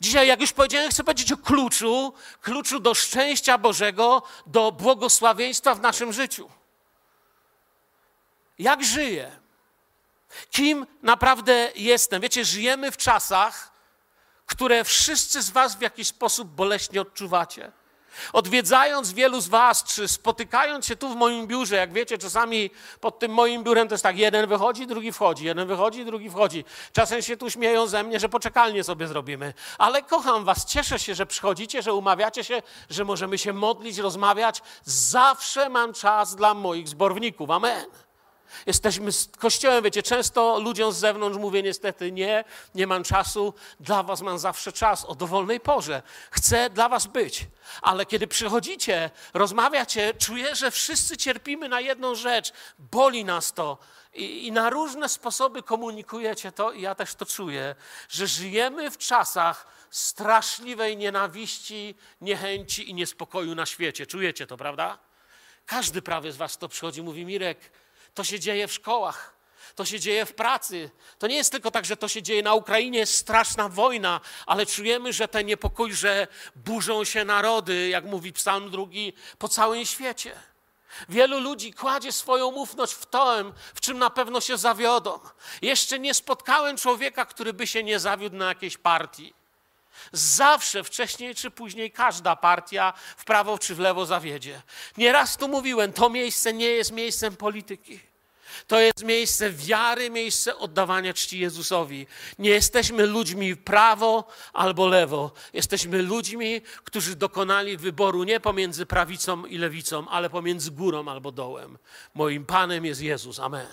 Dzisiaj, jak już powiedziałem, chcę powiedzieć o kluczu, kluczu do szczęścia Bożego, do błogosławieństwa w naszym życiu. Jak żyję? Kim naprawdę jestem? Wiecie, żyjemy w czasach, które wszyscy z Was w jakiś sposób boleśnie odczuwacie. Odwiedzając wielu z Was, czy spotykając się tu w moim biurze, jak wiecie, czasami pod tym moim biurem to jest tak, jeden wychodzi, drugi wchodzi, jeden wychodzi, drugi wchodzi. Czasem się tu śmieją ze mnie, że poczekalnie sobie zrobimy. Ale kocham Was, cieszę się, że przychodzicie, że umawiacie się, że możemy się modlić, rozmawiać. Zawsze mam czas dla moich zborników. Amen. Jesteśmy z kościołem, wiecie, często ludziom z zewnątrz mówię niestety nie, nie mam czasu, dla was mam zawsze czas o dowolnej porze. Chcę dla was być. Ale kiedy przychodzicie, rozmawiacie, czuję, że wszyscy cierpimy na jedną rzecz. Boli nas to. I, I, na różne sposoby komunikujecie to, i ja też to czuję, że żyjemy w czasach straszliwej nienawiści, niechęci i niespokoju na świecie. Czujecie to, prawda? Każdy prawie z was to przychodzi, mówi Mirek, to się dzieje w szkołach, to się dzieje w pracy. To nie jest tylko tak, że to się dzieje na Ukrainie, jest straszna wojna, ale czujemy, że ten niepokój, że burzą się narody, jak mówi Psalm drugi, po całym świecie. Wielu ludzi kładzie swoją ufność w to, w czym na pewno się zawiodą. Jeszcze nie spotkałem człowieka, który by się nie zawiódł na jakiejś partii. Zawsze, wcześniej czy później, każda partia w prawo czy w lewo zawiedzie. Nieraz tu mówiłem, to miejsce nie jest miejscem polityki. To jest miejsce wiary, miejsce oddawania czci Jezusowi. Nie jesteśmy ludźmi prawo albo lewo. Jesteśmy ludźmi, którzy dokonali wyboru nie pomiędzy prawicą i lewicą, ale pomiędzy górą albo dołem. Moim Panem jest Jezus. Amen.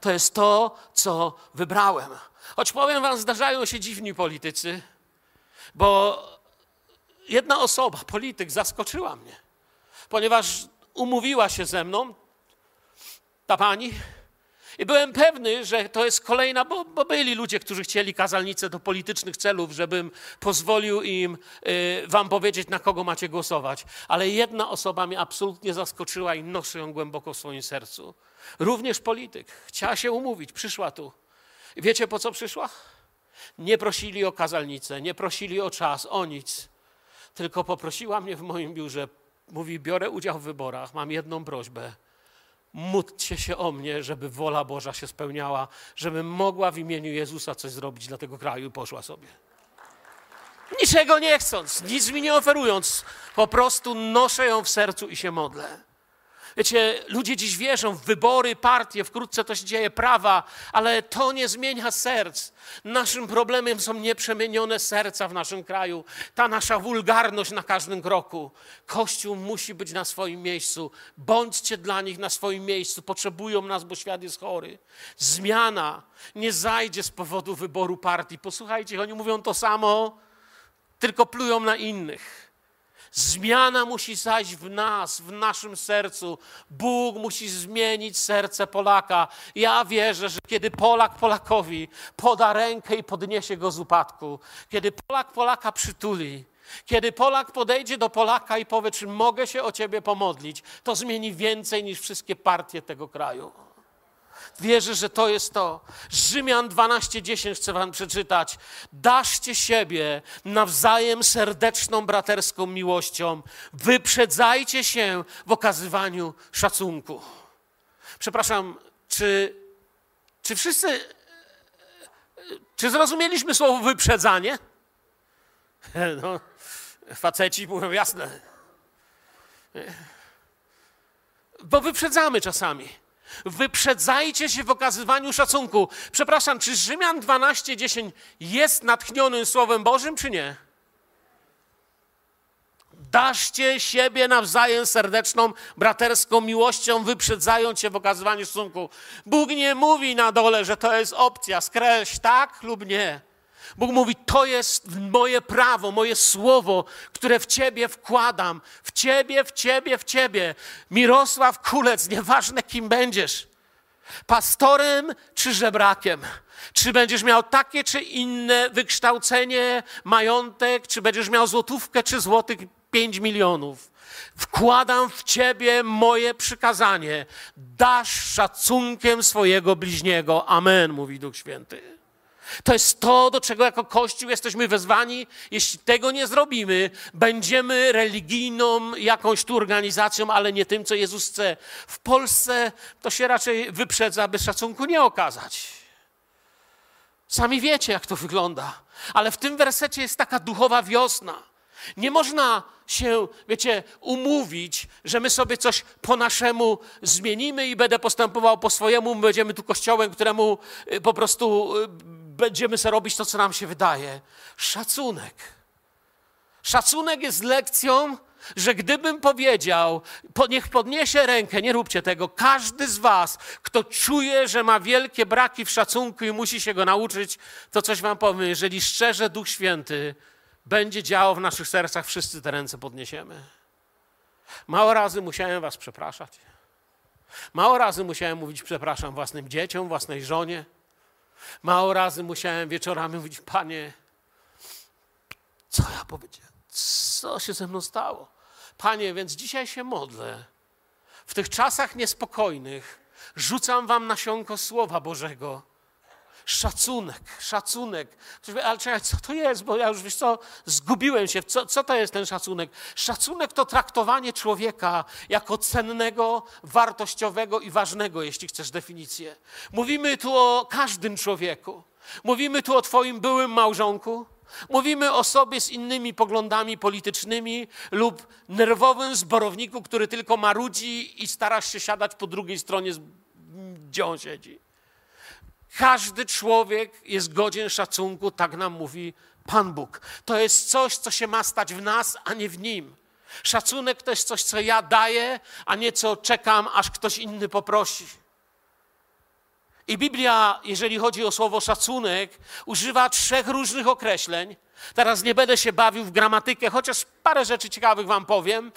To jest to, co wybrałem. Choć powiem Wam, zdarzają się dziwni politycy, bo jedna osoba, polityk, zaskoczyła mnie, ponieważ umówiła się ze mną, ta pani, i byłem pewny, że to jest kolejna, bo, bo, byli ludzie, którzy chcieli kazalnicę do politycznych celów, żebym pozwolił im y, wam powiedzieć, na kogo macie głosować. Ale jedna osoba mnie absolutnie zaskoczyła i noszę ją głęboko w swoim sercu. Również polityk. Chciała się umówić, przyszła tu. I wiecie, po co przyszła? Nie prosili o kazalnicę, nie prosili o czas, o nic. Tylko poprosiła mnie w moim biurze. Mówi, biorę udział w wyborach, mam jedną prośbę. Módlcie się o mnie, żeby wola Boża się spełniała, żebym mogła w imieniu Jezusa coś zrobić dla tego kraju i poszła sobie. Niczego nie chcąc, nic mi nie oferując, po prostu noszę ją w sercu i się modlę. Wiecie, ludzie dziś wierzą w wybory, partie, wkrótce to się dzieje, prawa, ale to nie zmienia serc. Naszym problemem są nieprzemienione serca w naszym kraju, ta nasza wulgarność na każdym kroku. Kościół musi być na swoim miejscu. Bądźcie dla nich na swoim miejscu. Potrzebują nas, bo świat jest chory. Zmiana nie zajdzie z powodu wyboru partii. Posłuchajcie, oni mówią to samo, tylko plują na innych. Zmiana musi zajść w nas, w naszym sercu. Bóg musi zmienić serce Polaka. Ja wierzę, że kiedy Polak Polakowi poda rękę i podniesie go z upadku, kiedy Polak Polaka przytuli, kiedy Polak podejdzie do Polaka i powie, czy mogę się o ciebie pomodlić, to zmieni więcej niż wszystkie partie tego kraju. Wierzę, że to jest to. Rzymian 12:10 chcę wam przeczytać. Daszcie siebie nawzajem serdeczną braterską miłością. Wyprzedzajcie się w okazywaniu szacunku. Przepraszam, czy, czy wszyscy czy zrozumieliśmy słowo wyprzedzanie? No, faceci mówią jasne. Bo wyprzedzamy czasami. Wyprzedzajcie się w okazywaniu szacunku. Przepraszam, czy Rzymian 12:10 jest natchnionym Słowem Bożym, czy nie? Daszcie siebie nawzajem serdeczną, braterską miłością, wyprzedzając się w okazywaniu szacunku. Bóg nie mówi na dole, że to jest opcja, skreś tak lub nie. Bóg mówi: To jest moje prawo, moje słowo, które w Ciebie wkładam. W Ciebie, w Ciebie, w Ciebie. Mirosław Kulec, nieważne kim będziesz, pastorem czy żebrakiem. Czy będziesz miał takie czy inne wykształcenie, majątek, czy będziesz miał złotówkę czy złotych pięć milionów. Wkładam w ciebie moje przykazanie. Dasz szacunkiem swojego bliźniego. Amen, mówi Duch Święty. To jest to, do czego jako Kościół jesteśmy wezwani. Jeśli tego nie zrobimy, będziemy religijną jakąś tu organizacją, ale nie tym, co Jezus chce. W Polsce to się raczej wyprzedza, aby szacunku nie okazać. Sami wiecie, jak to wygląda. Ale w tym wersecie jest taka duchowa wiosna. Nie można się, wiecie, umówić, że my sobie coś po naszemu zmienimy i będę postępował po swojemu, będziemy tu kościołem, któremu y, po prostu y, będziemy sobie robić to, co nam się wydaje. Szacunek. Szacunek jest lekcją, że gdybym powiedział, niech podniesie rękę, nie róbcie tego, każdy z Was, kto czuje, że ma wielkie braki w szacunku i musi się go nauczyć, to coś Wam powiem, jeżeli szczerze Duch Święty będzie działał w naszych sercach, wszyscy te ręce podniesiemy. Mało razy musiałem Was przepraszać. Mało razy musiałem mówić przepraszam własnym dzieciom, własnej żonie. Mało razy musiałem wieczorami mówić, Panie, co ja powiedziałem? Co się ze mną stało? Panie, więc dzisiaj się modlę. W tych czasach niespokojnych rzucam Wam nasionko Słowa Bożego szacunek, szacunek. Ktoś powie, ale czekaj, co to jest? Bo ja już, wiesz co, zgubiłem się. Co, co to jest ten szacunek? Szacunek to traktowanie człowieka jako cennego, wartościowego i ważnego, jeśli chcesz definicję. Mówimy tu o każdym człowieku. Mówimy tu o twoim byłym małżonku. Mówimy o sobie z innymi poglądami politycznymi lub nerwowym zborowniku, który tylko marudzi i starasz się siadać po drugiej stronie, gdzie on siedzi. Każdy człowiek jest godzien szacunku, tak nam mówi Pan Bóg. To jest coś, co się ma stać w nas, a nie w nim. Szacunek to jest coś, co ja daję, a nie co czekam, aż ktoś inny poprosi. I Biblia, jeżeli chodzi o słowo szacunek, używa trzech różnych określeń. Teraz nie będę się bawił w gramatykę, chociaż parę rzeczy ciekawych Wam powiem,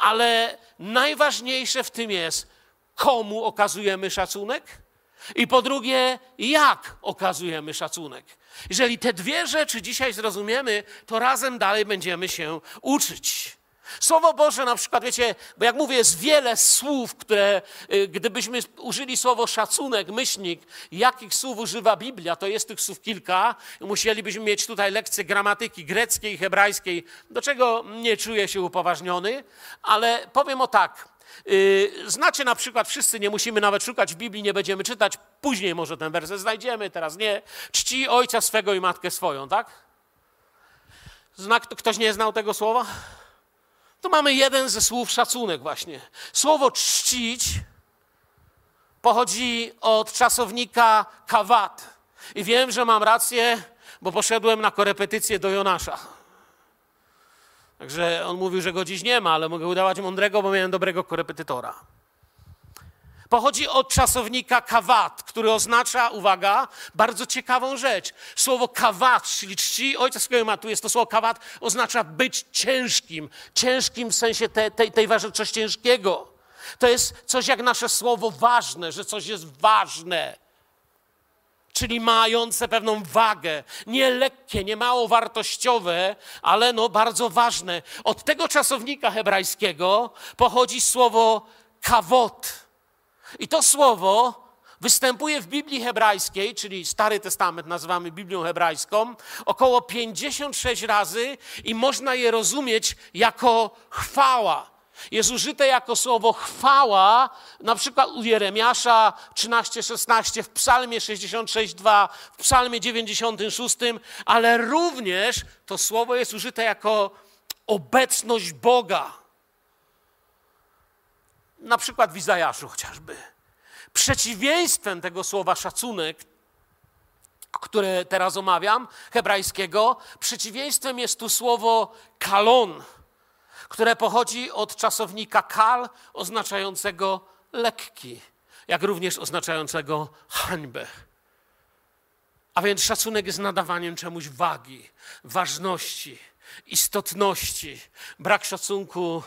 ale najważniejsze w tym jest, komu okazujemy szacunek i po drugie, jak okazujemy szacunek. Jeżeli te dwie rzeczy dzisiaj zrozumiemy, to razem dalej będziemy się uczyć. Słowo Boże na przykład, wiecie, bo jak mówię, jest wiele słów, które y, gdybyśmy użyli słowo szacunek, myślnik, jakich słów używa Biblia, to jest tych słów kilka. Musielibyśmy mieć tutaj lekcję gramatyki greckiej hebrajskiej, do czego nie czuję się upoważniony, ale powiem o tak. Y, znacie na przykład, wszyscy nie musimy nawet szukać w Biblii, nie będziemy czytać, później może ten werset znajdziemy, teraz nie. Czci ojca swego i matkę swoją, tak? Zna, ktoś nie znał tego słowa? To mamy jeden ze słów szacunek właśnie. Słowo czcić pochodzi od czasownika kawat. I wiem, że mam rację, bo poszedłem na korepetycję do Jonasza. Także on mówił, że go dziś nie ma, ale mogę udawać mądrego, bo miałem dobrego korepetytora. Pochodzi od czasownika kawat, który oznacza, uwaga, bardzo ciekawą rzecz. Słowo kawat, czyli czci ojca swojego tu jest to słowo kawat, oznacza być ciężkim. Ciężkim w sensie te, tej, tej coś ciężkiego. To jest coś jak nasze słowo ważne, że coś jest ważne czyli mające pewną wagę, nie lekkie, nie mało wartościowe, ale no bardzo ważne. Od tego czasownika hebrajskiego pochodzi słowo kawot. I to słowo występuje w Biblii hebrajskiej, czyli Stary Testament nazywamy Biblią hebrajską, około 56 razy i można je rozumieć jako chwała jest użyte jako słowo chwała, na przykład u Jeremiasza 13:16, w Psalmie 66:2, w Psalmie 96, ale również to słowo jest użyte jako obecność Boga. Na przykład w Izajaszu chociażby. Przeciwieństwem tego słowa szacunek, które teraz omawiam, hebrajskiego, przeciwieństwem jest tu słowo kalon które pochodzi od czasownika kal, oznaczającego lekki, jak również oznaczającego hańbę. A więc szacunek jest nadawaniem czemuś wagi, ważności, istotności. Brak szacunku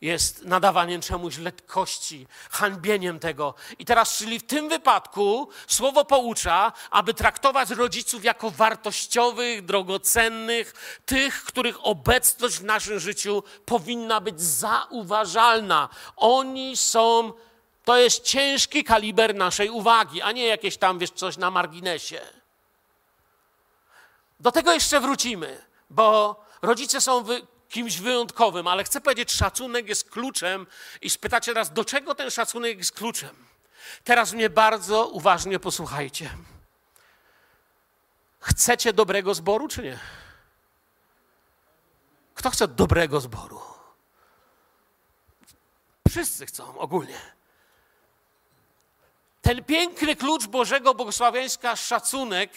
jest nadawaniem czemuś lekkości, hańbieniem tego. I teraz, czyli w tym wypadku słowo poucza, aby traktować rodziców jako wartościowych, drogocennych, tych, których obecność w naszym życiu powinna być zauważalna. Oni są, to jest ciężki kaliber naszej uwagi, a nie jakieś tam, wiesz, coś na marginesie. Do tego jeszcze wrócimy, bo rodzice są wy, kimś wyjątkowym, ale chcę powiedzieć, szacunek jest kluczem i spytacie teraz, do czego ten szacunek jest kluczem? Teraz mnie bardzo uważnie posłuchajcie. Chcecie dobrego zboru, czy nie? Kto chce dobrego zboru? Wszyscy chcą ogólnie. Ten piękny klucz Bożego błogosławieństwa, szacunek,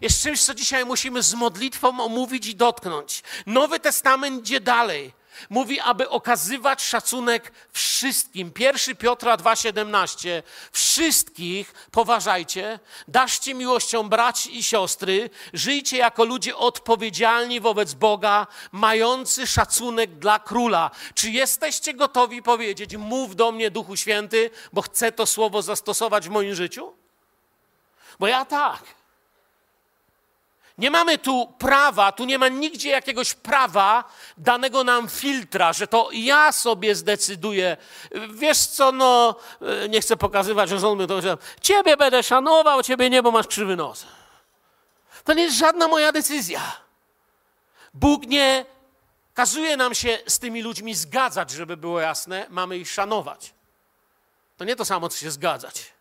jest czymś, co dzisiaj musimy z modlitwą omówić i dotknąć. Nowy Testament idzie dalej. Mówi, aby okazywać szacunek wszystkim. 1 Piotra 2,17. Wszystkich poważajcie, daszcie miłością braci i siostry, żyjcie jako ludzie odpowiedzialni wobec Boga, mający szacunek dla króla. Czy jesteście gotowi powiedzieć, mów do mnie Duchu Święty, bo chcę to słowo zastosować w moim życiu? Bo ja tak. Nie mamy tu prawa, tu nie ma nigdzie jakiegoś prawa danego nam filtra, że to ja sobie zdecyduję. Wiesz co, no, e, nie chcę pokazywać, że żony to, że ciebie będę szanował, ciebie nie, bo masz krzywy nos. To nie jest żadna moja decyzja. Bóg nie kazuje nam się z tymi ludźmi zgadzać, żeby było jasne, mamy ich szanować. To nie to samo, co się zgadzać.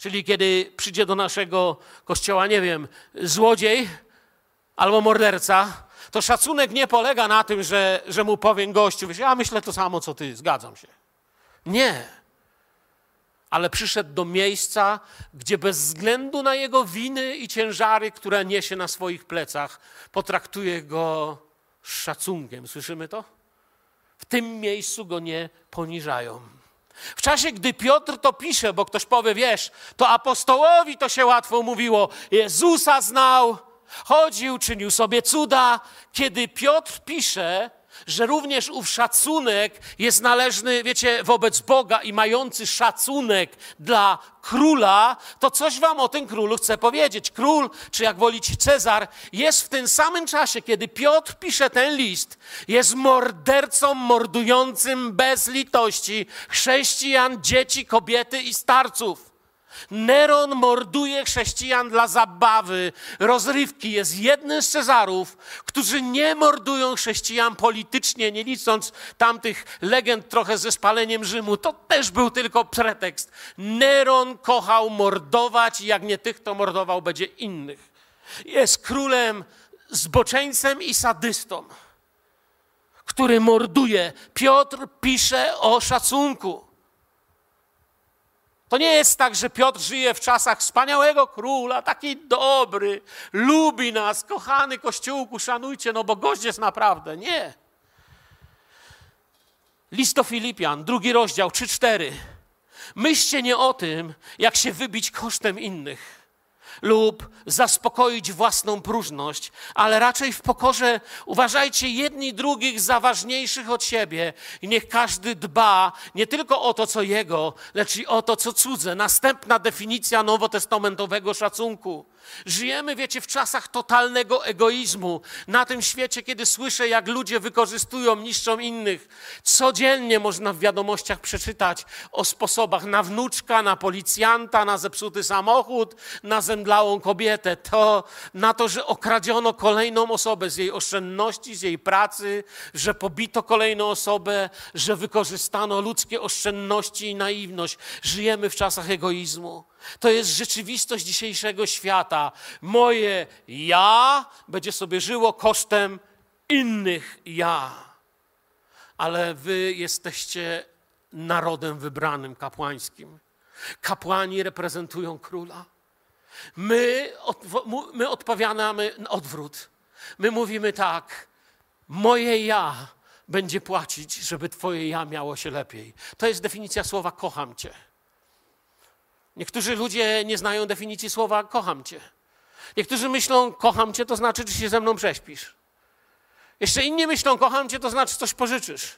Czyli kiedy przyjdzie do naszego kościoła, nie wiem, złodziej albo morderca, to szacunek nie polega na tym, że, że mu powiem gościu, wiesz, ja myślę to samo co ty, zgadzam się. Nie. Ale przyszedł do miejsca, gdzie bez względu na jego winy i ciężary, które niesie na swoich plecach, potraktuje go z szacunkiem. Słyszymy to? W tym miejscu go nie poniżają. W czasie, gdy Piotr to pisze, bo ktoś powie, wiesz, to apostołowi to się łatwo mówiło, Jezusa znał, chodził, czynił sobie cuda. Kiedy Piotr pisze, że również ów szacunek jest należny, wiecie, wobec Boga i mający szacunek dla króla, to coś wam o tym królu chcę powiedzieć. Król, czy jak wolicie Cezar, jest w tym samym czasie, kiedy Piotr pisze ten list, jest mordercą mordującym bez litości chrześcijan, dzieci, kobiety i starców. Neron morduje chrześcijan dla zabawy, rozrywki. Jest jednym z Cezarów, którzy nie mordują chrześcijan politycznie, nie licząc tamtych legend trochę ze spaleniem Rzymu. To też był tylko pretekst. Neron kochał mordować i jak nie tych, to mordował będzie innych. Jest królem, zboczeńcem i sadystą, który morduje. Piotr pisze o szacunku. To nie jest tak, że Piotr żyje w czasach wspaniałego króla, taki dobry, lubi nas, kochany Kościółku, szanujcie, no bo gość jest naprawdę. Nie. List do Filipian, drugi rozdział, 3-4. Myślcie nie o tym, jak się wybić kosztem innych lub zaspokoić własną próżność, ale raczej w pokorze uważajcie jedni drugich za ważniejszych od siebie i niech każdy dba nie tylko o to, co jego, lecz i o to, co cudze. Następna definicja nowotestamentowego szacunku. Żyjemy, wiecie, w czasach totalnego egoizmu. Na tym świecie, kiedy słyszę, jak ludzie wykorzystują, niszczą innych, codziennie można w wiadomościach przeczytać o sposobach na wnuczka, na policjanta, na zepsuty samochód, na zemdlałą kobietę. To na to, że okradziono kolejną osobę z jej oszczędności, z jej pracy, że pobito kolejną osobę, że wykorzystano ludzkie oszczędności i naiwność. Żyjemy w czasach egoizmu. To jest rzeczywistość dzisiejszego świata. Moje ja będzie sobie żyło kosztem innych ja. Ale wy jesteście narodem wybranym, kapłańskim. Kapłani reprezentują króla. My, my odpowiadamy odwrót. My mówimy tak, moje ja będzie płacić, żeby twoje ja miało się lepiej. To jest definicja słowa kocham cię. Niektórzy ludzie nie znają definicji słowa kocham cię. Niektórzy myślą kocham cię to znaczy, że się ze mną prześpisz. Jeszcze inni myślą kocham cię to znaczy coś pożyczysz.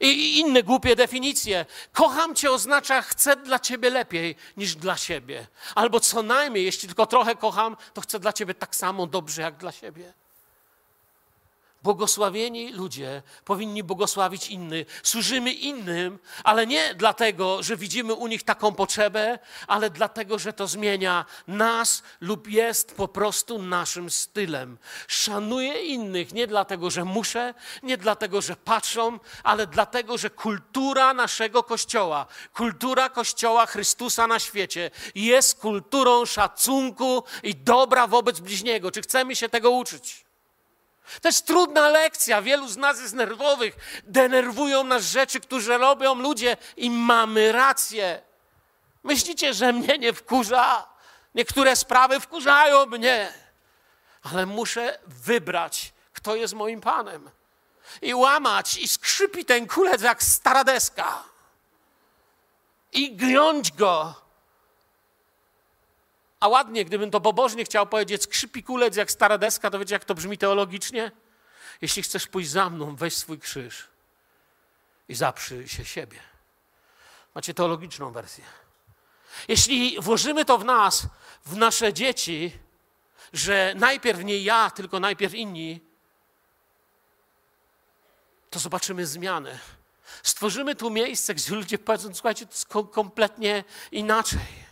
I inne głupie definicje. Kocham cię oznacza chcę dla ciebie lepiej niż dla siebie. Albo co najmniej, jeśli tylko trochę kocham, to chcę dla ciebie tak samo dobrze jak dla siebie. Błogosławieni ludzie powinni błogosławić innych. Służymy innym, ale nie dlatego, że widzimy u nich taką potrzebę, ale dlatego, że to zmienia nas lub jest po prostu naszym stylem. Szanuję innych nie dlatego, że muszę, nie dlatego, że patrzą, ale dlatego, że kultura naszego Kościoła, kultura Kościoła Chrystusa na świecie jest kulturą szacunku i dobra wobec bliźniego. Czy chcemy się tego uczyć? To jest trudna lekcja. Wielu z nas jest nerwowych. Denerwują nas rzeczy, które robią ludzie i mamy rację. Myślicie, że mnie nie wkurza? Niektóre sprawy wkurzają mnie, ale muszę wybrać, kto jest moim panem. I łamać, i skrzypi ten kulec jak stara deska. I giąć go a ładnie, gdybym to pobożnie chciał powiedzieć, skrzypi kulec jak stara deska, to wiecie, jak to brzmi teologicznie? Jeśli chcesz pójść za mną, weź swój krzyż i zaprzyj się siebie. Macie teologiczną wersję. Jeśli włożymy to w nas, w nasze dzieci, że najpierw nie ja, tylko najpierw inni, to zobaczymy zmianę. Stworzymy tu miejsce, gdzie ludzie powiedzą, słuchajcie, to jest kompletnie inaczej.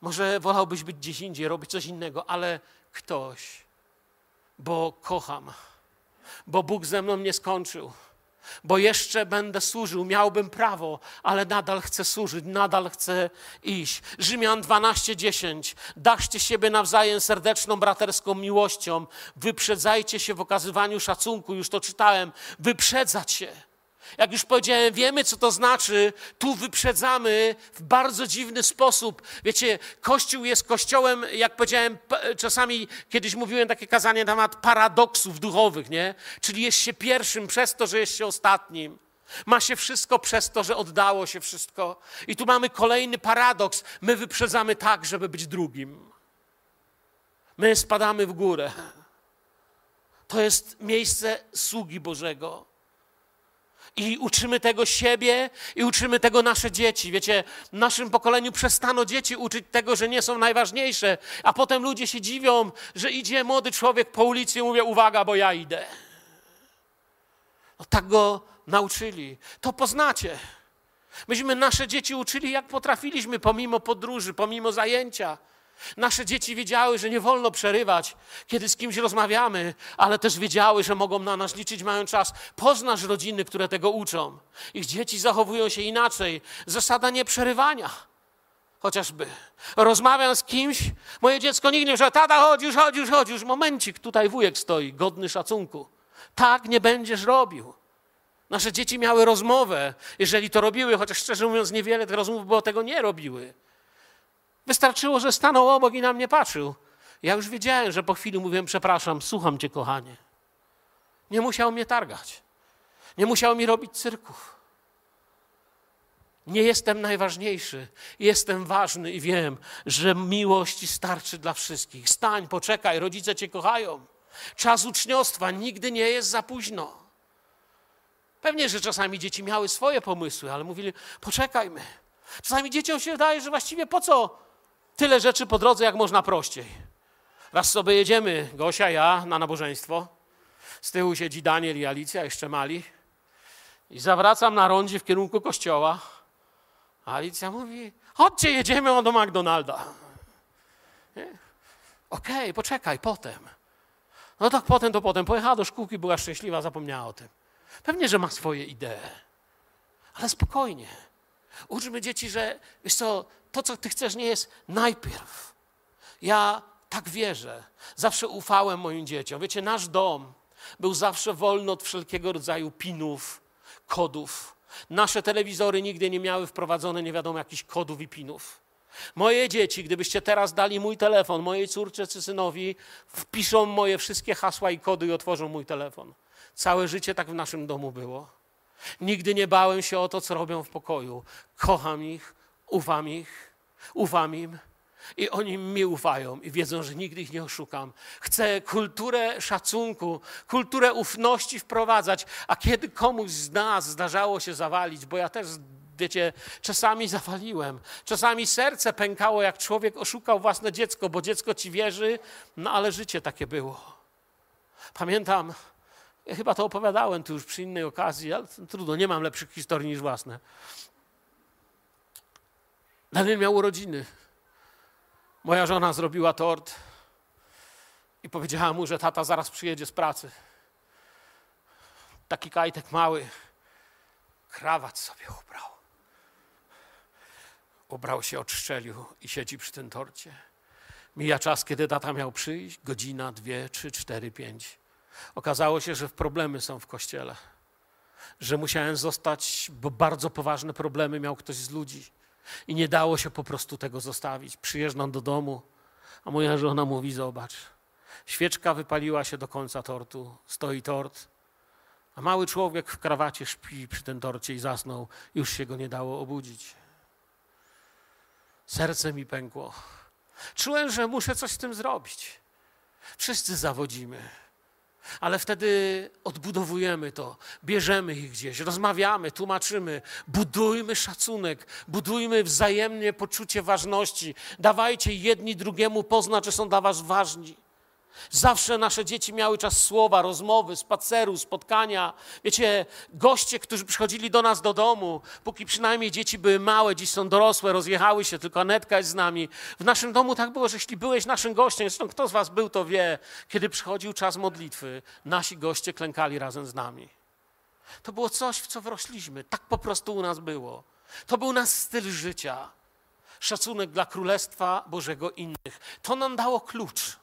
Może wolałbyś być gdzieś indziej, robić coś innego, ale ktoś, bo kocham, bo Bóg ze mną nie skończył, bo jeszcze będę służył, miałbym prawo, ale nadal chcę służyć, nadal chcę iść. Rzymian 12:10. Daszcie siebie nawzajem serdeczną, braterską miłością, wyprzedzajcie się w okazywaniu szacunku, już to czytałem, wyprzedzać się. Jak już powiedziałem, wiemy, co to znaczy. Tu wyprzedzamy w bardzo dziwny sposób. Wiecie, Kościół jest kościołem, jak powiedziałem, czasami kiedyś mówiłem takie kazanie na temat paradoksów duchowych, nie? Czyli jest się pierwszym przez to, że jest się ostatnim. Ma się wszystko przez to, że oddało się wszystko. I tu mamy kolejny paradoks. My wyprzedzamy tak, żeby być drugim. My spadamy w górę. To jest miejsce sługi Bożego. I uczymy tego siebie i uczymy tego nasze dzieci. Wiecie, w naszym pokoleniu przestano dzieci uczyć tego, że nie są najważniejsze, a potem ludzie się dziwią, że idzie młody człowiek po ulicy i mówi: Uwaga, bo ja idę. No, tak go nauczyli. To poznacie. Myśmy nasze dzieci uczyli, jak potrafiliśmy, pomimo podróży, pomimo zajęcia. Nasze dzieci wiedziały, że nie wolno przerywać, kiedy z kimś rozmawiamy, ale też wiedziały, że mogą na nas liczyć, mają czas. Poznasz rodziny, które tego uczą. Ich dzieci zachowują się inaczej. Zasada nieprzerywania. Chociażby. Rozmawiam z kimś, moje dziecko nigdy nie że tata, chodź już, chodź już, chodź już. Momencik, tutaj wujek stoi, godny szacunku. Tak nie będziesz robił. Nasze dzieci miały rozmowę, jeżeli to robiły, chociaż szczerze mówiąc niewiele tych rozmów, bo tego nie robiły. Wystarczyło, że stanął obok i na mnie patrzył. Ja już wiedziałem, że po chwili mówiłem, przepraszam, słucham cię, kochanie. Nie musiał mnie targać. Nie musiał mi robić cyrków. Nie jestem najważniejszy, jestem ważny i wiem, że miłości starczy dla wszystkich. Stań, poczekaj, rodzice cię kochają. Czas uczniostwa nigdy nie jest za późno. Pewnie, że czasami dzieci miały swoje pomysły, ale mówili, poczekajmy. Czasami dzieciom się wydaje, że właściwie po co tyle rzeczy po drodze, jak można prościej. Raz sobie jedziemy, Gosia, ja, na nabożeństwo. Z tyłu siedzi Daniel i Alicja, jeszcze mali. I zawracam na rondzie w kierunku kościoła. Alicja mówi, chodźcie, jedziemy do McDonalda. Okej, okay, poczekaj, potem. No tak potem, to potem. Pojechała do szkółki, była szczęśliwa, zapomniała o tym. Pewnie, że ma swoje idee. Ale spokojnie. Uczmy dzieci, że wiesz co, to, co ty chcesz, nie jest najpierw. Ja tak wierzę. Zawsze ufałem moim dzieciom. Wiecie, nasz dom był zawsze wolny od wszelkiego rodzaju pinów, kodów. Nasze telewizory nigdy nie miały wprowadzone nie wiadomo jakichś kodów i pinów. Moje dzieci, gdybyście teraz dali mój telefon mojej córce czy synowi, wpiszą moje wszystkie hasła i kody i otworzą mój telefon. Całe życie tak w naszym domu było. Nigdy nie bałem się o to, co robią w pokoju. Kocham ich, ufam ich, ufam im. I oni mi ufają i wiedzą, że nigdy ich nie oszukam. Chcę kulturę szacunku, kulturę ufności wprowadzać, a kiedy komuś z nas zdarzało się zawalić, bo ja też, wiecie, czasami zawaliłem, czasami serce pękało, jak człowiek oszukał własne dziecko, bo dziecko ci wierzy, no ale życie takie było. Pamiętam, ja chyba to opowiadałem tu już przy innej okazji, ale trudno, nie mam lepszych historii niż własne. Daniel miał urodziny. Moja żona zrobiła tort i powiedziała mu, że tata zaraz przyjedzie z pracy. Taki kajtek mały, krawat sobie ubrał. Ubrał się, odszczelił i siedzi przy tym torcie. Mija czas, kiedy tata miał przyjść, godzina, dwie, trzy, cztery, pięć. Okazało się, że problemy są w kościele. Że musiałem zostać, bo bardzo poważne problemy miał ktoś z ludzi. I nie dało się po prostu tego zostawić. Przyjeżdżam do domu, a moja żona mówi: Zobacz, świeczka wypaliła się do końca tortu, stoi tort, a mały człowiek w krawacie śpi przy tym torcie i zasnął. Już się go nie dało obudzić. Serce mi pękło. Czułem, że muszę coś z tym zrobić. Wszyscy zawodzimy. Ale wtedy odbudowujemy to, bierzemy ich gdzieś, rozmawiamy, tłumaczymy, budujmy szacunek, budujmy wzajemnie poczucie ważności. Dawajcie jedni drugiemu poznać, że są dla Was ważni. Zawsze nasze dzieci miały czas słowa, rozmowy, spaceru, spotkania. Wiecie, goście, którzy przychodzili do nas do domu, póki przynajmniej dzieci były małe, dziś są dorosłe, rozjechały się, tylko Anetka jest z nami. W naszym domu tak było, że jeśli byłeś naszym gościem, zresztą kto z was był, to wie, kiedy przychodził czas modlitwy, nasi goście klękali razem z nami. To było coś, w co wrośliśmy. Tak po prostu u nas było. To był nasz styl życia. Szacunek dla Królestwa Bożego innych. To nam dało klucz.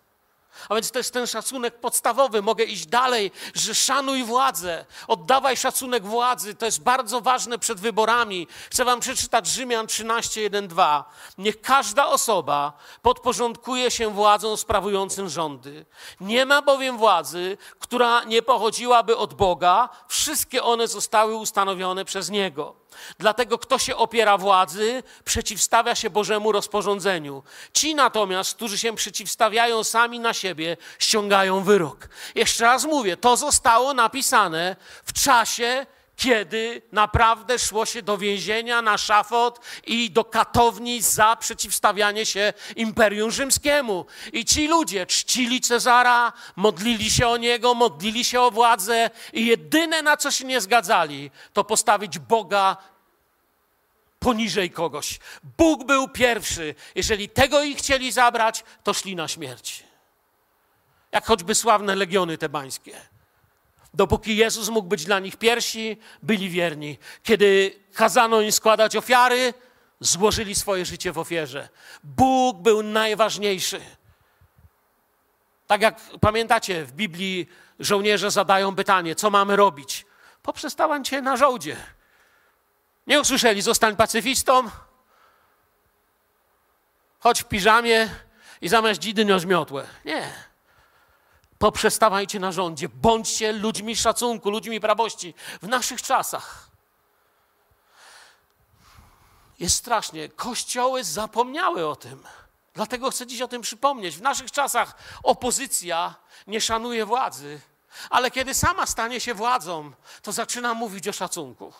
A więc jest ten szacunek podstawowy. Mogę iść dalej, że szanuj władzę, oddawaj szacunek władzy. To jest bardzo ważne przed wyborami. Chcę Wam przeczytać Rzymian 13, 1, 2. Niech każda osoba podporządkuje się władzą sprawującym rządy. Nie ma bowiem władzy, która nie pochodziłaby od Boga. Wszystkie one zostały ustanowione przez Niego. Dlatego kto się opiera władzy, przeciwstawia się Bożemu rozporządzeniu. Ci natomiast, którzy się przeciwstawiają sami na siebie, ściągają wyrok. Jeszcze raz mówię, to zostało napisane w czasie, kiedy naprawdę szło się do więzienia na szafot i do katowni za przeciwstawianie się Imperium Rzymskiemu. I ci ludzie czcili Cezara, modlili się o niego, modlili się o władzę i jedyne na co się nie zgadzali, to postawić Boga poniżej kogoś. Bóg był pierwszy. Jeżeli tego ich chcieli zabrać, to szli na śmierć. Jak choćby sławne legiony tebańskie. Dopóki Jezus mógł być dla nich pierwsi, byli wierni. Kiedy kazano im składać ofiary, złożyli swoje życie w ofierze. Bóg był najważniejszy. Tak jak pamiętacie, w Biblii żołnierze zadają pytanie, co mamy robić? Poprzestałem cię na żołdzie. Nie usłyszeli, zostań pacyfistą, chodź w piżamie i zamiast dzidy nios miotłę. Nie. Poprzestawajcie na rządzie, bądźcie ludźmi szacunku, ludźmi prawości w naszych czasach. Jest strasznie. Kościoły zapomniały o tym. Dlatego chcę dziś o tym przypomnieć. W naszych czasach opozycja nie szanuje władzy, ale kiedy sama stanie się władzą, to zaczyna mówić o szacunku.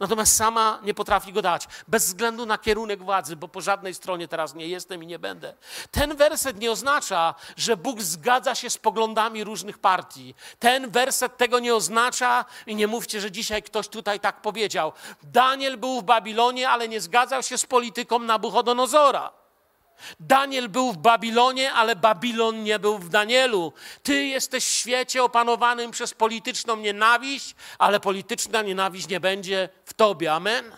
Natomiast sama nie potrafi go dać, bez względu na kierunek władzy, bo po żadnej stronie teraz nie jestem i nie będę. Ten werset nie oznacza, że Bóg zgadza się z poglądami różnych partii. Ten werset tego nie oznacza i nie mówcie, że dzisiaj ktoś tutaj tak powiedział. Daniel był w Babilonie, ale nie zgadzał się z polityką Nabuchodonozora. Daniel był w Babilonie, ale Babilon nie był w Danielu. Ty jesteś w świecie opanowanym przez polityczną nienawiść, ale polityczna nienawiść nie będzie w tobie. Amen.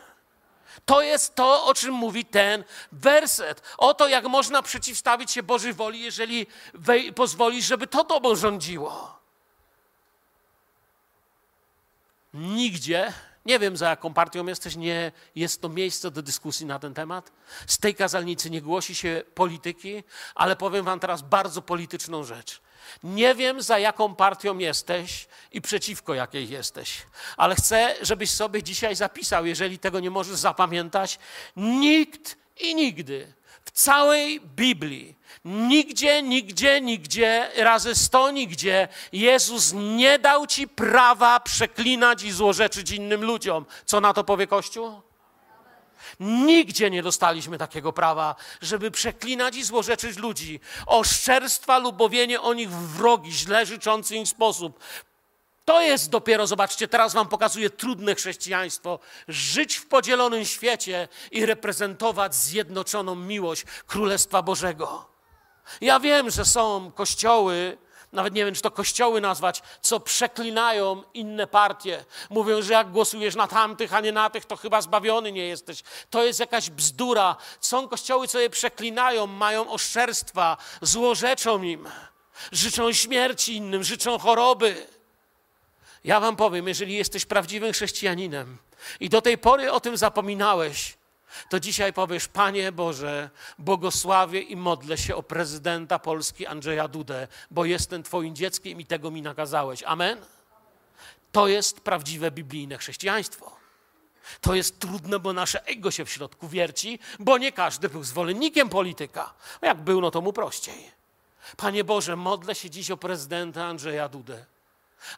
To jest to, o czym mówi ten werset. Oto jak można przeciwstawić się Bożej woli, jeżeli pozwolisz, żeby to tobą rządziło. Nigdzie nie wiem, za jaką partią jesteś, nie jest to miejsce do dyskusji na ten temat. Z tej kazalnicy nie głosi się polityki, ale powiem Wam teraz bardzo polityczną rzecz. Nie wiem, za jaką partią jesteś i przeciwko jakiej jesteś, ale chcę, żebyś sobie dzisiaj zapisał, jeżeli tego nie możesz zapamiętać. Nikt i nigdy w całej Biblii, nigdzie, nigdzie, nigdzie, razy sto nigdzie, Jezus nie dał ci prawa przeklinać i złorzeczyć innym ludziom. Co na to powie Kościół? Nigdzie nie dostaliśmy takiego prawa, żeby przeklinać i złorzeczyć ludzi. Oszczerstwa lub mówienie o nich w wrogi, źle życzący im sposób. To jest dopiero, zobaczcie, teraz wam pokazuję trudne chrześcijaństwo. Żyć w podzielonym świecie i reprezentować zjednoczoną miłość Królestwa Bożego. Ja wiem, że są kościoły, nawet nie wiem, czy to kościoły nazwać, co przeklinają inne partie. Mówią, że jak głosujesz na tamtych, a nie na tych, to chyba zbawiony nie jesteś. To jest jakaś bzdura. Są kościoły, co je przeklinają, mają oszczerstwa, złorzeczą im, życzą śmierci innym, życzą choroby. Ja wam powiem, jeżeli jesteś prawdziwym chrześcijaninem i do tej pory o tym zapominałeś, to dzisiaj powiesz, Panie Boże, błogosławię i modlę się o prezydenta Polski Andrzeja Dudę, bo jestem Twoim dzieckiem i tego mi nakazałeś. Amen? To jest prawdziwe biblijne chrześcijaństwo. To jest trudne, bo nasze ego się w środku wierci, bo nie każdy był zwolennikiem polityka. Jak był, no to mu prościej. Panie Boże, modlę się dziś o prezydenta Andrzeja Dudę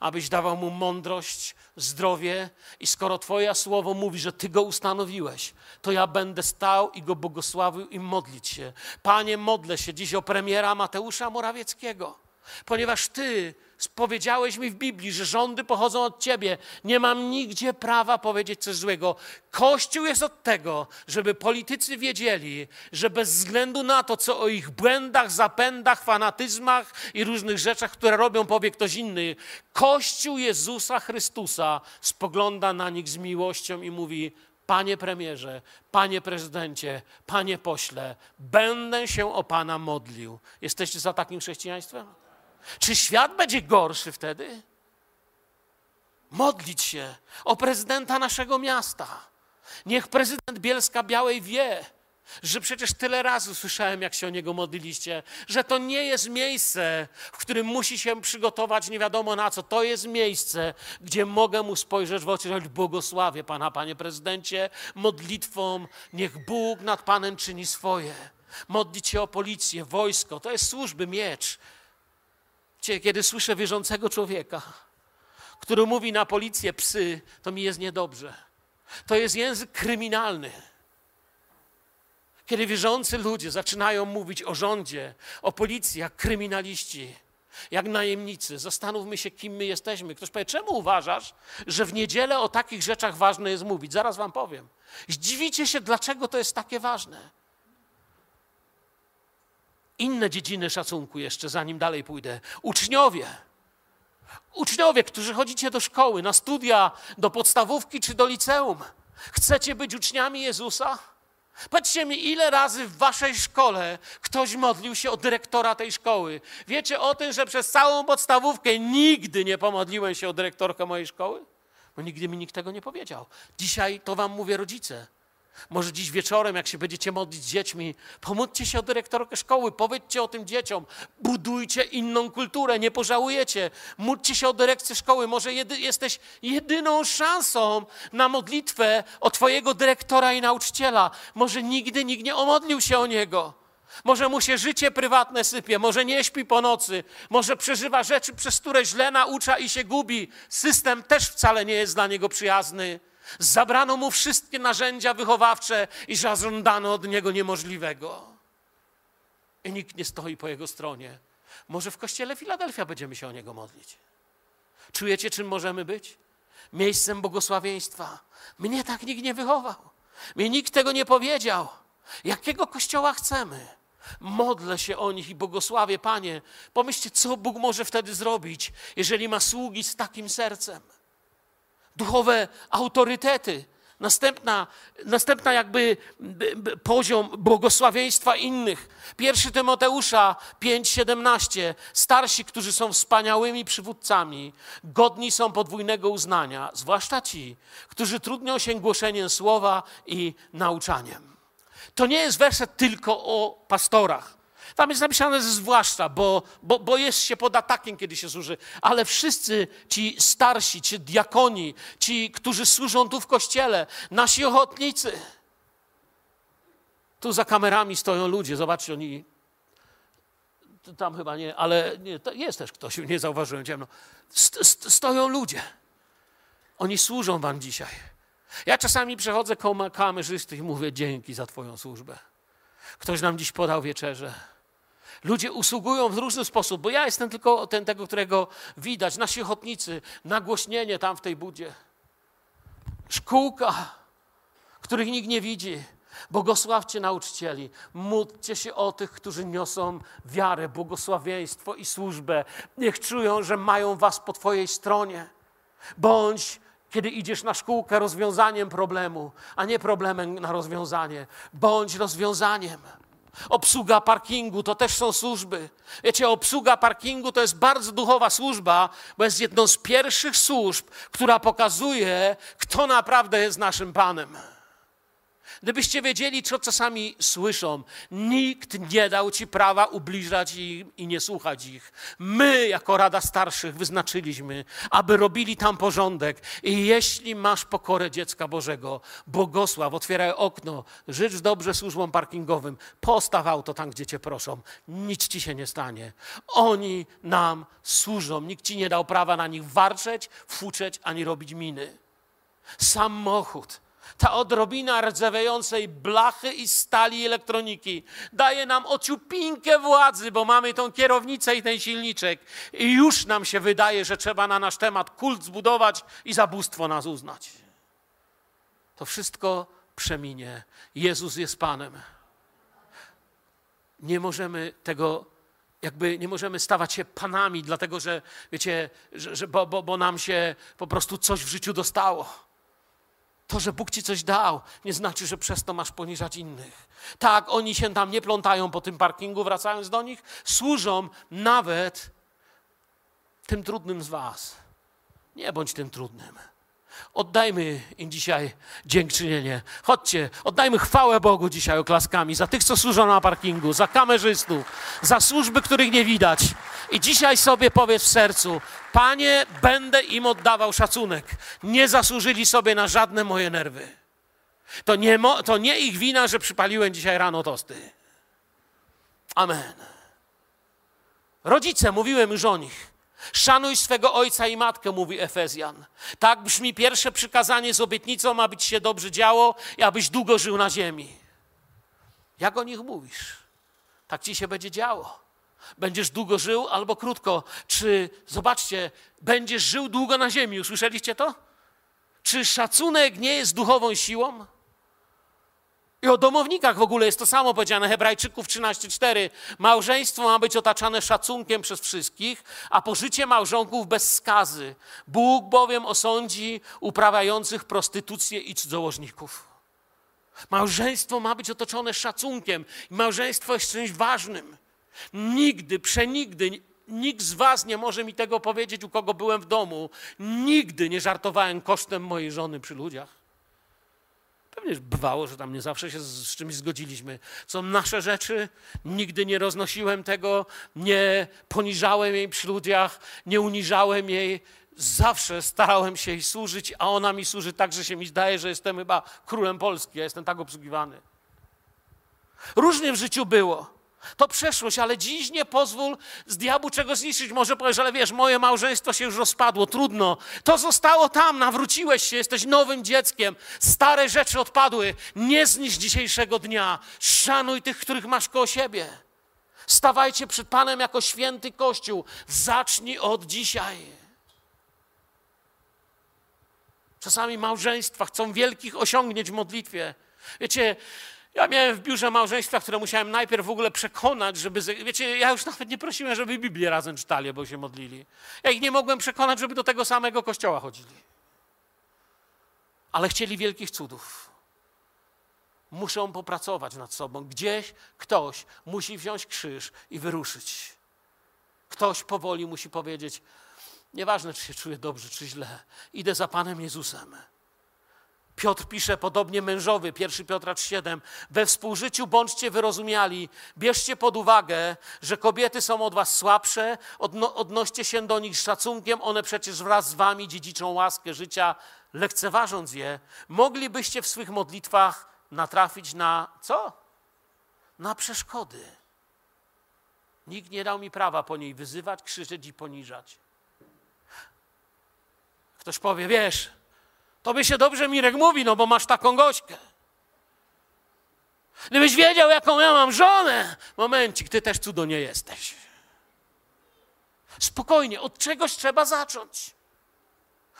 abyś dawał mu mądrość, zdrowie i skoro Twoje słowo mówi, że Ty go ustanowiłeś, to ja będę stał i go błogosławił i modlić się. Panie, modlę się dziś o premiera Mateusza Morawieckiego, ponieważ Ty Powiedziałeś mi w Biblii, że rządy pochodzą od Ciebie. Nie mam nigdzie prawa powiedzieć coś złego. Kościół jest od tego, żeby politycy wiedzieli, że bez względu na to, co o ich błędach, zapędach, fanatyzmach i różnych rzeczach, które robią, powie ktoś inny, Kościół Jezusa Chrystusa spogląda na nich z miłością i mówi: Panie premierze, panie prezydencie, panie pośle, będę się o Pana modlił. Jesteście za takim chrześcijaństwem? Czy świat będzie gorszy wtedy? Modlić się o prezydenta naszego miasta. Niech prezydent Bielska Białej wie, że przecież tyle razy słyszałem, jak się o niego modliliście, że to nie jest miejsce, w którym musi się przygotować nie wiadomo na co. To jest miejsce, gdzie mogę mu spojrzeć w oczy, choć błogosławię Pana, Panie Prezydencie, modlitwą, niech Bóg nad Panem czyni swoje. Modlić się o policję, wojsko, to jest służby, miecz kiedy słyszę wierzącego człowieka, który mówi na policję psy, to mi jest niedobrze. To jest język kryminalny. Kiedy wierzący ludzie zaczynają mówić o rządzie, o policji, jak kryminaliści, jak najemnicy, zastanówmy się, kim my jesteśmy. Ktoś powie, czemu uważasz, że w niedzielę o takich rzeczach ważne jest mówić? Zaraz wam powiem. Zdziwicie się, dlaczego to jest takie ważne inne dziedziny szacunku jeszcze, zanim dalej pójdę. Uczniowie. Uczniowie, którzy chodzicie do szkoły, na studia, do podstawówki czy do liceum. Chcecie być uczniami Jezusa? Powiedzcie mi, ile razy w waszej szkole ktoś modlił się o dyrektora tej szkoły? Wiecie o tym, że przez całą podstawówkę nigdy nie pomodliłem się o dyrektorkę mojej szkoły? Bo nigdy mi nikt tego nie powiedział. Dzisiaj to wam mówię rodzice. Może dziś wieczorem, jak się będziecie modlić z dziećmi, pomódźcie się o dyrektorkę szkoły, powiedzcie o tym dzieciom, budujcie inną kulturę, nie pożałujecie. Módlcie się o dyrekcję szkoły. Może jedy, jesteś jedyną szansą na modlitwę o Twojego dyrektora i nauczyciela. Może nigdy nikt nie omodlił się o niego. Może mu się życie prywatne sypie, może nie śpi po nocy, może przeżywa rzeczy, przez które źle naucza i się gubi. System też wcale nie jest dla niego przyjazny. Zabrano mu wszystkie narzędzia wychowawcze i zażądano od niego niemożliwego. I nikt nie stoi po jego stronie. Może w kościele Filadelfia będziemy się o niego modlić. Czujecie, czym możemy być? Miejscem błogosławieństwa. Mnie tak nikt nie wychował. Mnie nikt tego nie powiedział. Jakiego kościoła chcemy? Modlę się o nich i błogosławię, Panie. Pomyślcie, co Bóg może wtedy zrobić, jeżeli ma sługi z takim sercem duchowe autorytety. Następna, następna jakby poziom błogosławieństwa innych. Pierwszy Tymoteusza 5:17. Starsi, którzy są wspaniałymi przywódcami, godni są podwójnego uznania, zwłaszcza ci, którzy trudnią się głoszeniem słowa i nauczaniem. To nie jest werset tylko o pastorach. Tam jest napisane zwłaszcza, bo, bo, bo jest się pod atakiem, kiedy się służy. Ale wszyscy ci starsi, ci diakoni, ci, którzy służą tu w kościele, nasi ochotnicy. Tu za kamerami stoją ludzie, zobaczcie, oni. Tam chyba nie, ale nie, jest też ktoś, nie zauważyłem ciemno. St, st, stoją ludzie. Oni służą wam dzisiaj. Ja czasami przechodzę koło kamerzysty i mówię dzięki za Twoją służbę. Ktoś nam dziś podał wieczerzę. Ludzie usługują w różny sposób, bo ja jestem tylko ten, tego, którego widać. Nasi ochotnicy, nagłośnienie tam w tej budzie. Szkółka, których nikt nie widzi. Błogosławcie nauczycieli, módlcie się o tych, którzy niosą wiarę, błogosławieństwo i służbę. Niech czują, że mają was po Twojej stronie. Bądź, kiedy idziesz na szkółkę, rozwiązaniem problemu, a nie problemem na rozwiązanie. Bądź rozwiązaniem. Obsługa parkingu to też są służby. Wiecie, obsługa parkingu to jest bardzo duchowa służba, bo jest jedną z pierwszych służb, która pokazuje, kto naprawdę jest naszym Panem. Gdybyście wiedzieli, co czasami słyszą, nikt nie dał ci prawa ubliżać im i nie słuchać ich. My, jako Rada Starszych, wyznaczyliśmy, aby robili tam porządek. I jeśli masz pokorę dziecka Bożego, błogosław, otwieraj okno, życz dobrze służbom parkingowym, postaw auto tam, gdzie cię proszą. Nic ci się nie stanie. Oni nam służą. Nikt ci nie dał prawa na nich warczeć, fuczeć, ani robić miny. Samochód ta odrobina rdzewiającej blachy i stali elektroniki daje nam ociupinkę władzy, bo mamy tą kierownicę i ten silniczek i już nam się wydaje, że trzeba na nasz temat kult zbudować i zabóstwo nas uznać. To wszystko przeminie. Jezus jest Panem. Nie możemy tego jakby nie możemy stawać się panami, dlatego że, wiecie, że, że bo, bo, bo nam się po prostu coś w życiu dostało. To, że Bóg ci coś dał, nie znaczy, że przez to masz poniżać innych. Tak, oni się tam nie plątają po tym parkingu, wracając do nich, służą nawet tym trudnym z Was. Nie bądź tym trudnym. Oddajmy im dzisiaj dziękczynienie. Chodźcie, oddajmy chwałę Bogu dzisiaj oklaskami za tych, co służą na parkingu, za kamerzystów, za służby, których nie widać. I dzisiaj sobie powiedz w sercu: Panie, będę im oddawał szacunek. Nie zasłużyli sobie na żadne moje nerwy. To nie, to nie ich wina, że przypaliłem dzisiaj rano tosty. Amen. Rodzice, mówiłem już o nich. Szanuj swego ojca i matkę, mówi Efezjan. Tak brzmi pierwsze przykazanie z obietnicą, ma być się dobrze działo i abyś długo żył na ziemi. Jak o nich mówisz? Tak ci się będzie działo. Będziesz długo żył albo krótko. Czy, zobaczcie, będziesz żył długo na ziemi. Usłyszeliście to? Czy szacunek nie jest duchową siłą? I o domownikach w ogóle jest to samo powiedziane, Hebrajczyków 13:4. Małżeństwo ma być otaczane szacunkiem przez wszystkich, a pożycie małżonków bez skazy. Bóg bowiem osądzi uprawiających prostytucję i cudzołożników. Małżeństwo ma być otoczone szacunkiem. Małżeństwo jest czymś ważnym. Nigdy, przenigdy, nikt z Was nie może mi tego powiedzieć, u kogo byłem w domu. Nigdy nie żartowałem kosztem mojej żony przy ludziach. Pewnie bywało, że tam nie zawsze się z, czymś zgodziliśmy. Są nasze rzeczy, nigdy nie roznosiłem tego, nie poniżałem jej przy ludziach, nie uniżałem jej. Zawsze starałem się jej służyć, a ona mi służy tak, że się mi zdaje, że jestem chyba królem Polski. Ja jestem tak obsługiwany. Różnie w życiu było. To przeszłość, ale dziś nie pozwól z diabłu czego zniszczyć. Może powiesz, ale wiesz, moje małżeństwo się już rozpadło, trudno. To zostało tam, nawróciłeś się, jesteś nowym dzieckiem. Stare rzeczy odpadły. Nie zniszcz dzisiejszego dnia. Szanuj tych, których masz koło siebie. Stawajcie przed Panem jako święty Kościół. Zacznij od dzisiaj. Czasami małżeństwa chcą wielkich osiągnięć w modlitwie. Wiecie, ja miałem w biurze małżeństwa, które musiałem najpierw w ogóle przekonać, żeby. Wiecie, ja już nawet nie prosiłem, żeby Biblię razem czytali, bo się modlili. Ja ich nie mogłem przekonać, żeby do tego samego kościoła chodzili. Ale chcieli wielkich cudów. Muszą popracować nad sobą. Gdzieś ktoś musi wziąć krzyż i wyruszyć. Ktoś powoli musi powiedzieć: Nieważne, czy się czuję dobrze, czy źle, idę za Panem Jezusem. Piotr pisze podobnie mężowy, 1 Piotra 3,7. We współżyciu bądźcie wyrozumiali, bierzcie pod uwagę, że kobiety są od was słabsze, odno, odnoście się do nich z szacunkiem, one przecież wraz z wami dziedziczą łaskę życia, lekceważąc je, moglibyście w swych modlitwach natrafić na co? Na przeszkody. Nikt nie dał mi prawa po niej wyzywać, krzyczeć i poniżać. Ktoś powie, wiesz, Tobie się dobrze, Mirek, mówi, no bo masz taką gośkę. Gdybyś wiedział, jaką ja mam żonę, momencik, ty też cudo nie jesteś. Spokojnie, od czegoś trzeba zacząć.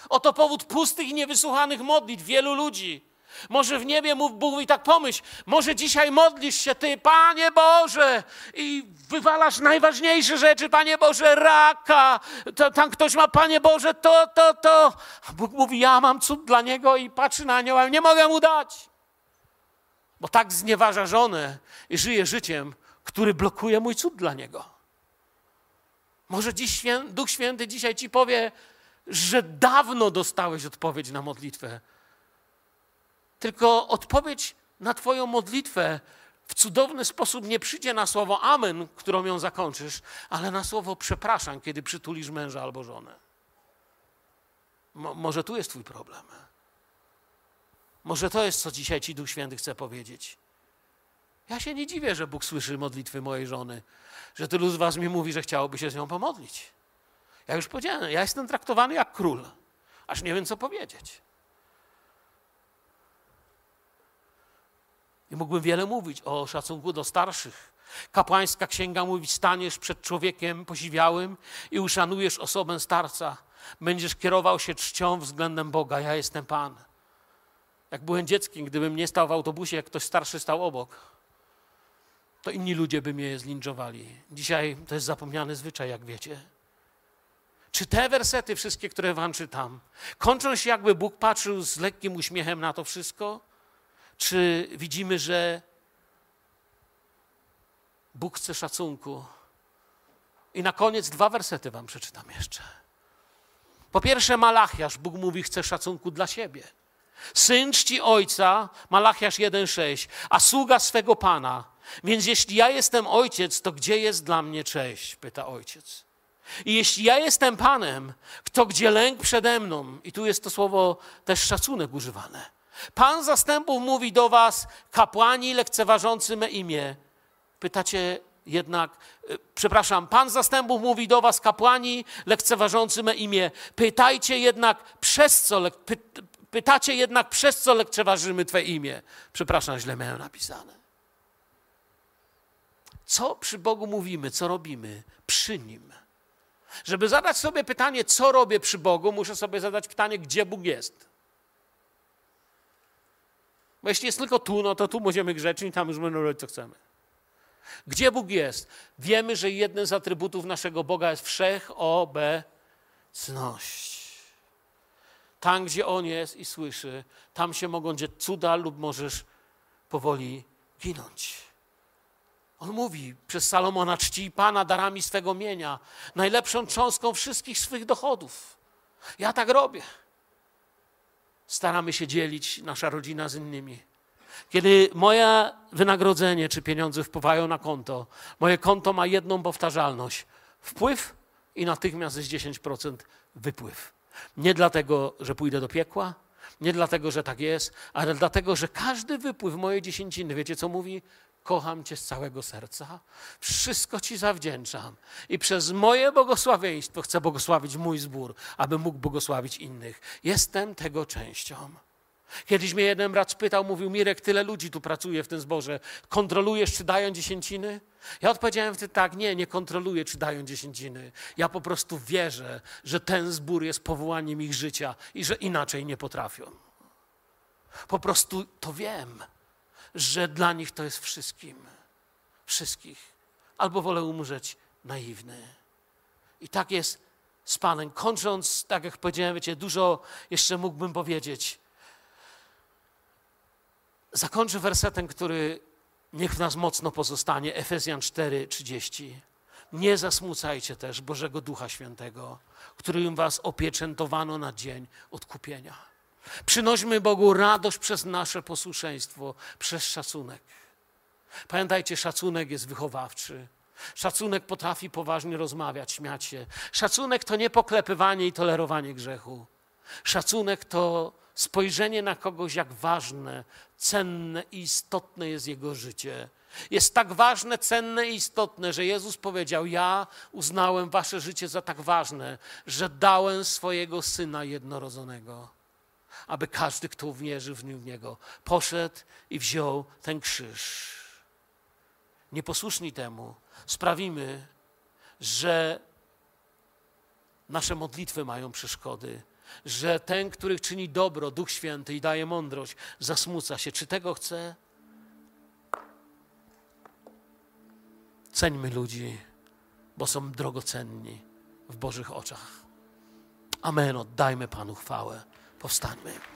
Oto powód pustych i niewysłuchanych modlitw wielu ludzi. Może w niebie mów Bóg i tak pomyśl, może dzisiaj modlisz się Ty, Panie Boże, i wywalasz najważniejsze rzeczy, Panie Boże, raka, to, tam ktoś ma, Panie Boże, to, to, to. A Bóg mówi, ja mam cud dla niego i patrzy na nią, ale nie mogę mu dać. Bo tak znieważa żonę i żyje życiem, który blokuje mój cud dla niego. Może dziś Duch Święty dzisiaj ci powie, że dawno dostałeś odpowiedź na modlitwę. Tylko odpowiedź na Twoją modlitwę w cudowny sposób nie przyjdzie na słowo amen, którą ją zakończysz, ale na słowo przepraszam, kiedy przytulisz męża albo żonę. Mo może tu jest Twój problem. Może to jest, co dzisiaj Ci Duch Święty chce powiedzieć. Ja się nie dziwię, że Bóg słyszy modlitwy mojej żony, że tylu z Was mi mówi, że chciałoby się z nią pomodlić. Ja już powiedziałem, ja jestem traktowany jak król, aż nie wiem, co powiedzieć. I mógłbym wiele mówić o szacunku do starszych. Kapłańska księga mówi: staniesz przed człowiekiem posiwiałym i uszanujesz osobę starca. Będziesz kierował się czcią względem Boga. Ja jestem Pan. Jak byłem dzieckiem, gdybym nie stał w autobusie, jak ktoś starszy stał obok, to inni ludzie by mnie zlinczowali. Dzisiaj to jest zapomniany zwyczaj, jak wiecie. Czy te wersety, wszystkie, które wam czytam, kończą się, jakby Bóg patrzył z lekkim uśmiechem na to wszystko? Czy widzimy, że Bóg chce szacunku? I na koniec dwa wersety wam przeczytam jeszcze. Po pierwsze, Malachiasz, Bóg mówi, chce szacunku dla siebie. Syn czci ojca, Malachiasz 1,6, a sługa swego pana. Więc jeśli ja jestem ojciec, to gdzie jest dla mnie cześć? Pyta ojciec. I jeśli ja jestem panem, to gdzie lęk przede mną? I tu jest to słowo też szacunek używane. Pan zastępów mówi do was, kapłani lekceważący me imię. Pytacie jednak, e, przepraszam, Pan zastępów mówi do was, kapłani lekceważący me imię. Pytajcie jednak, przez co, py, pytacie jednak, przez co lekceważymy Twe imię. Przepraszam, źle miałem napisane. Co przy Bogu mówimy, co robimy przy Nim? Żeby zadać sobie pytanie, co robię przy Bogu, muszę sobie zadać pytanie, gdzie Bóg jest. Bo jeśli jest tylko tu, no to tu będziemy grzeczni, tam już będziemy robić, co chcemy. Gdzie Bóg jest? Wiemy, że jednym z atrybutów naszego Boga jest wszechobecność. Tam, gdzie On jest i słyszy, tam się mogą dziać cuda lub możesz powoli ginąć. On mówi przez Salomona: czci Pana darami swego mienia, najlepszą cząstką wszystkich swych dochodów. Ja tak robię staramy się dzielić, nasza rodzina z innymi. Kiedy moje wynagrodzenie czy pieniądze wpływają na konto, moje konto ma jedną powtarzalność: wpływ i natychmiast jest 10% wypływ. Nie dlatego, że pójdę do piekła, nie dlatego, że tak jest, ale dlatego, że każdy wypływ mojej dziesięciny, wiecie co mówi? Kocham Cię z całego serca, wszystko Ci zawdzięczam i przez moje błogosławieństwo chcę błogosławić mój zbór, aby mógł błogosławić innych. Jestem tego częścią. Kiedyś mnie jeden brat spytał, mówił, Mirek, tyle ludzi tu pracuje w tym zborze, kontrolujesz, czy dają dziesięciny? Ja odpowiedziałem wtedy tak, nie, nie kontroluję, czy dają dziesięciny. Ja po prostu wierzę, że ten zbór jest powołaniem ich życia i że inaczej nie potrafią. Po prostu to wiem że dla nich to jest wszystkim. Wszystkich. Albo wolę umrzeć naiwny. I tak jest z Panem. Kończąc, tak jak powiedziałem, wiecie, dużo jeszcze mógłbym powiedzieć. Zakończę wersetem, który niech w nas mocno pozostanie. Efezjan 4:30. Nie zasmucajcie też Bożego Ducha Świętego, którym was opieczętowano na dzień odkupienia. Przynośmy Bogu radość przez nasze posłuszeństwo, przez szacunek. Pamiętajcie, szacunek jest wychowawczy. Szacunek potrafi poważnie rozmawiać, śmiać się. Szacunek to nie poklepywanie i tolerowanie grzechu. Szacunek to spojrzenie na kogoś, jak ważne, cenne i istotne jest jego życie. Jest tak ważne, cenne i istotne, że Jezus powiedział: Ja uznałem wasze życie za tak ważne, że dałem swojego syna jednorodzonego. Aby każdy, kto uwierzy w Niego, poszedł i wziął ten krzyż. Nieposłuszni temu sprawimy, że nasze modlitwy mają przeszkody, że ten, który czyni dobro, Duch Święty i daje mądrość, zasmuca się. Czy tego chce? Ceńmy ludzi, bo są drogocenni w Bożych oczach. Amen. Oddajmy Panu chwałę. Powstańmy.